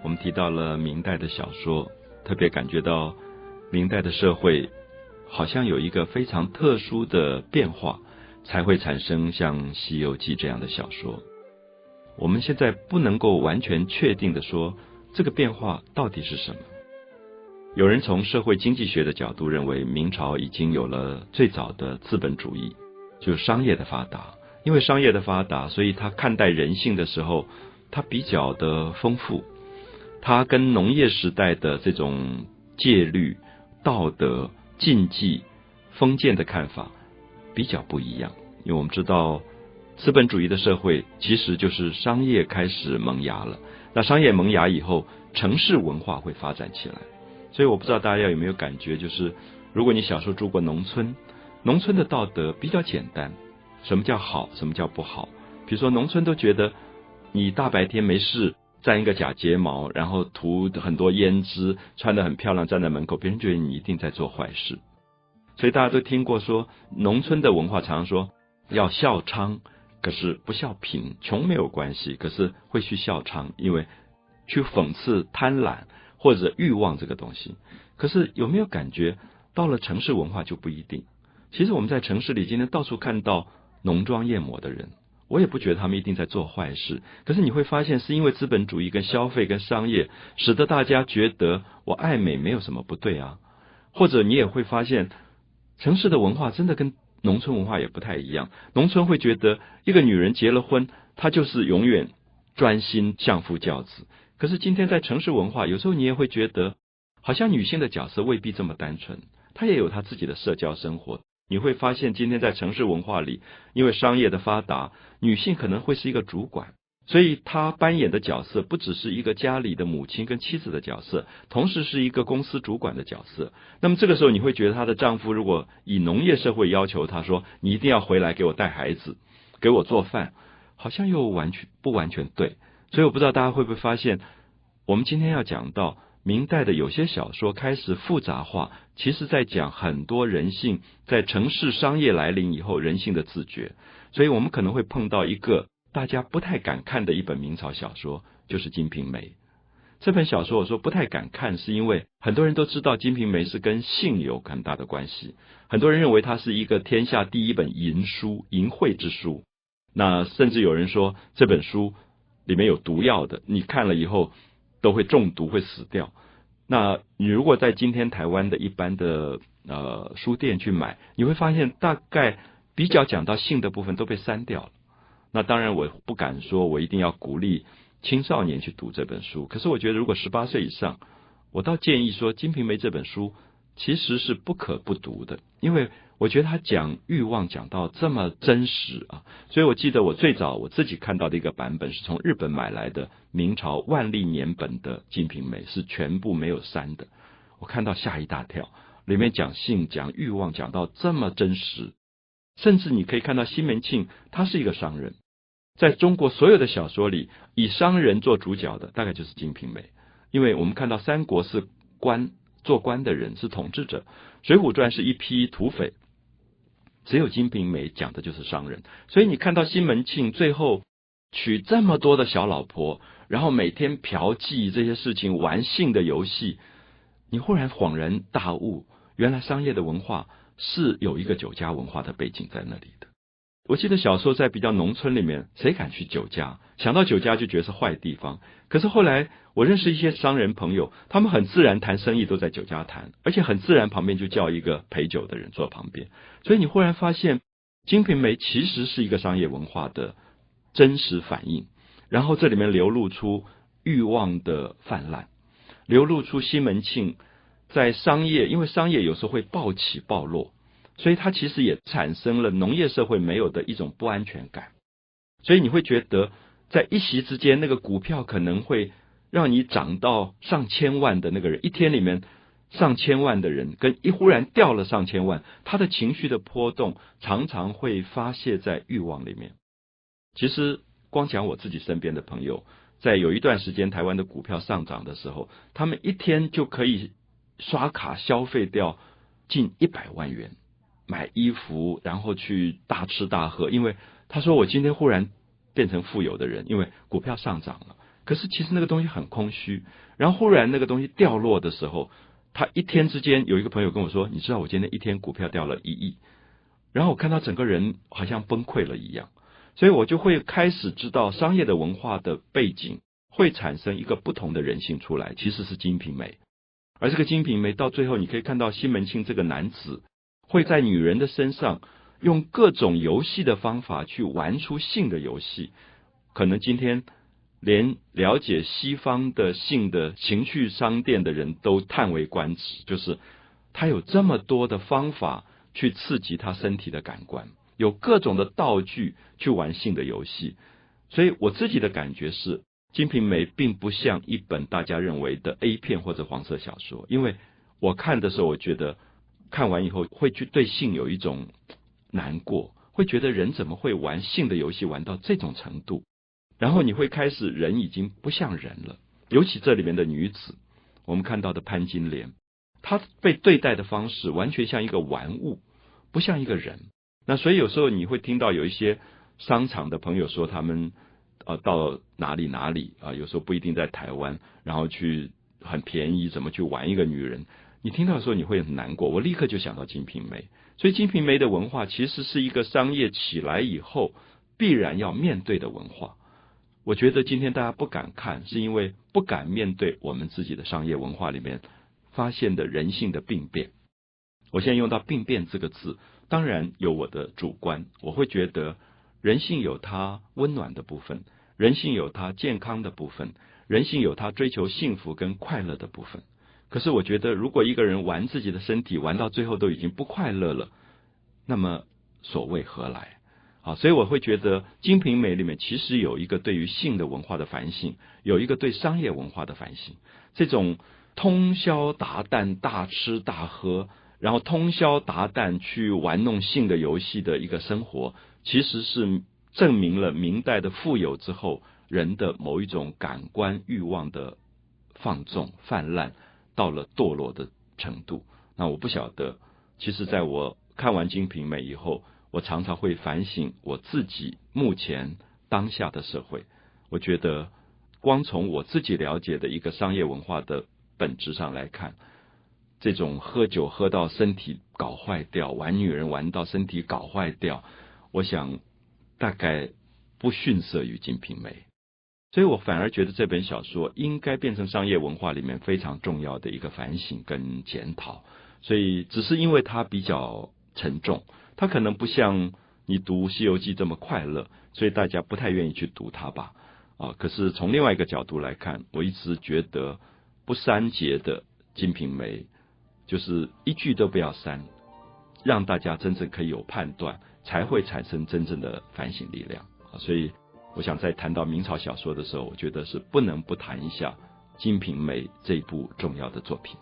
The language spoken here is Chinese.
我们提到了明代的小说，特别感觉到明代的社会好像有一个非常特殊的变化，才会产生像《西游记》这样的小说。我们现在不能够完全确定的说这个变化到底是什么。有人从社会经济学的角度认为，明朝已经有了最早的资本主义，就是商业的发达。因为商业的发达，所以他看待人性的时候，他比较的丰富。它跟农业时代的这种戒律、道德、禁忌、封建的看法比较不一样，因为我们知道资本主义的社会其实就是商业开始萌芽了。那商业萌芽以后，城市文化会发展起来。所以我不知道大家有没有感觉，就是如果你小时候住过农村，农村的道德比较简单，什么叫好，什么叫不好？比如说农村都觉得你大白天没事。粘一个假睫毛，然后涂很多胭脂，穿得很漂亮，站在门口，别人觉得你一定在做坏事。所以大家都听过说，农村的文化常说要孝娼，可是不孝贫，穷没有关系，可是会去孝娼，因为去讽刺贪婪或者欲望这个东西。可是有没有感觉到了城市文化就不一定？其实我们在城市里今天到处看到浓妆艳抹的人。我也不觉得他们一定在做坏事，可是你会发现，是因为资本主义跟消费跟商业，使得大家觉得我爱美没有什么不对啊。或者你也会发现，城市的文化真的跟农村文化也不太一样。农村会觉得一个女人结了婚，她就是永远专心相夫教子。可是今天在城市文化，有时候你也会觉得，好像女性的角色未必这么单纯，她也有她自己的社交生活。你会发现，今天在城市文化里，因为商业的发达，女性可能会是一个主管，所以她扮演的角色不只是一个家里的母亲跟妻子的角色，同时是一个公司主管的角色。那么这个时候，你会觉得她的丈夫如果以农业社会要求她说：“你一定要回来给我带孩子，给我做饭”，好像又完全不完全对。所以我不知道大家会不会发现，我们今天要讲到。明代的有些小说开始复杂化，其实在讲很多人性在城市商业来临以后人性的自觉，所以我们可能会碰到一个大家不太敢看的一本明朝小说，就是《金瓶梅》这本小说。我说不太敢看，是因为很多人都知道《金瓶梅》是跟性有很大的关系，很多人认为它是一个天下第一本淫书、淫秽之书。那甚至有人说这本书里面有毒药的，你看了以后。都会中毒，会死掉。那你如果在今天台湾的一般的呃书店去买，你会发现大概比较讲到性的部分都被删掉了。那当然我不敢说我一定要鼓励青少年去读这本书，可是我觉得如果十八岁以上，我倒建议说《金瓶梅》这本书其实是不可不读的，因为。我觉得他讲欲望讲到这么真实啊，所以我记得我最早我自己看到的一个版本是从日本买来的明朝万历年本的《金瓶梅》，是全部没有删的。我看到吓一大跳，里面讲性讲欲望讲到这么真实，甚至你可以看到西门庆他是一个商人，在中国所有的小说里以商人做主角的大概就是《金瓶梅》，因为我们看到三国是官做官的人是统治者，《水浒传》是一批土匪。只有《金瓶梅》讲的就是商人，所以你看到西门庆最后娶这么多的小老婆，然后每天嫖妓这些事情，玩性的游戏，你忽然恍然大悟，原来商业的文化是有一个酒家文化的背景在那里。我记得小时候在比较农村里面，谁敢去酒家？想到酒家就觉得是坏地方。可是后来我认识一些商人朋友，他们很自然谈生意都在酒家谈，而且很自然旁边就叫一个陪酒的人坐旁边。所以你忽然发现，《金瓶梅》其实是一个商业文化的真实反应。然后这里面流露出欲望的泛滥，流露出西门庆在商业，因为商业有时候会暴起暴落。所以它其实也产生了农业社会没有的一种不安全感，所以你会觉得在一席之间，那个股票可能会让你涨到上千万的那个人，一天里面上千万的人，跟一忽然掉了上千万，他的情绪的波动常常会发泄在欲望里面。其实光讲我自己身边的朋友，在有一段时间台湾的股票上涨的时候，他们一天就可以刷卡消费掉近一百万元。买衣服，然后去大吃大喝，因为他说我今天忽然变成富有的人，因为股票上涨了。可是其实那个东西很空虚。然后忽然那个东西掉落的时候，他一天之间有一个朋友跟我说：“你知道我今天一天股票掉了一亿。”然后我看到整个人好像崩溃了一样，所以我就会开始知道商业的文化的背景会产生一个不同的人性出来，其实是金瓶梅。而这个金瓶梅到最后，你可以看到西门庆这个男子会在女人的身上用各种游戏的方法去玩出性的游戏，可能今天。连了解西方的性的情趣商店的人都叹为观止，就是他有这么多的方法去刺激他身体的感官，有各种的道具去玩性的游戏。所以我自己的感觉是，《金瓶梅》并不像一本大家认为的 A 片或者黄色小说，因为我看的时候，我觉得看完以后会去对性有一种难过，会觉得人怎么会玩性的游戏玩到这种程度。然后你会开始，人已经不像人了。尤其这里面的女子，我们看到的潘金莲，她被对待的方式完全像一个玩物，不像一个人。那所以有时候你会听到有一些商场的朋友说，他们呃到哪里哪里啊，有时候不一定在台湾，然后去很便宜怎么去玩一个女人。你听到的时候你会很难过。我立刻就想到《金瓶梅》，所以《金瓶梅》的文化其实是一个商业起来以后必然要面对的文化。我觉得今天大家不敢看，是因为不敢面对我们自己的商业文化里面发现的人性的病变。我现在用到“病变”这个字，当然有我的主观，我会觉得人性有它温暖的部分，人性有它健康的部分，人性有它追求幸福跟快乐的部分。可是我觉得，如果一个人玩自己的身体，玩到最后都已经不快乐了，那么所谓何来？啊，所以我会觉得《金瓶梅》里面其实有一个对于性的文化的反省，有一个对商业文化的反省。这种通宵达旦、大吃大喝，然后通宵达旦去玩弄性的游戏的一个生活，其实是证明了明代的富有之后人的某一种感官欲望的放纵泛滥，到了堕落的程度。那我不晓得，其实在我看完《金瓶梅》以后。我常常会反省我自己目前当下的社会，我觉得光从我自己了解的一个商业文化的本质上来看，这种喝酒喝到身体搞坏掉，玩女人玩到身体搞坏掉，我想大概不逊色于《金瓶梅》，所以我反而觉得这本小说应该变成商业文化里面非常重要的一个反省跟检讨，所以只是因为它比较沉重。它可能不像你读《西游记》这么快乐，所以大家不太愿意去读它吧？啊，可是从另外一个角度来看，我一直觉得不删节的《金瓶梅》，就是一句都不要删，让大家真正可以有判断，才会产生真正的反省力量。所以，我想在谈到明朝小说的时候，我觉得是不能不谈一下《金瓶梅》这部重要的作品。